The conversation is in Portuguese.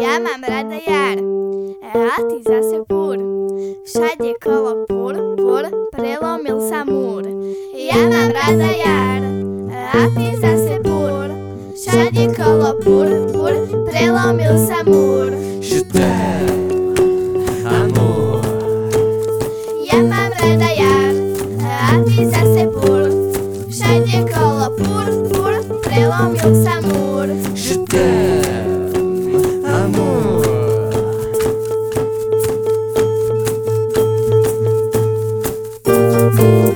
Ja mám rada jar, a ty zase púr. Všade kolo púr, púr, prelomil sa múr. Ja mám rada jar, a ty zase púr. Všade kolo púr, púr, prelomil sa múr. Je beautiful.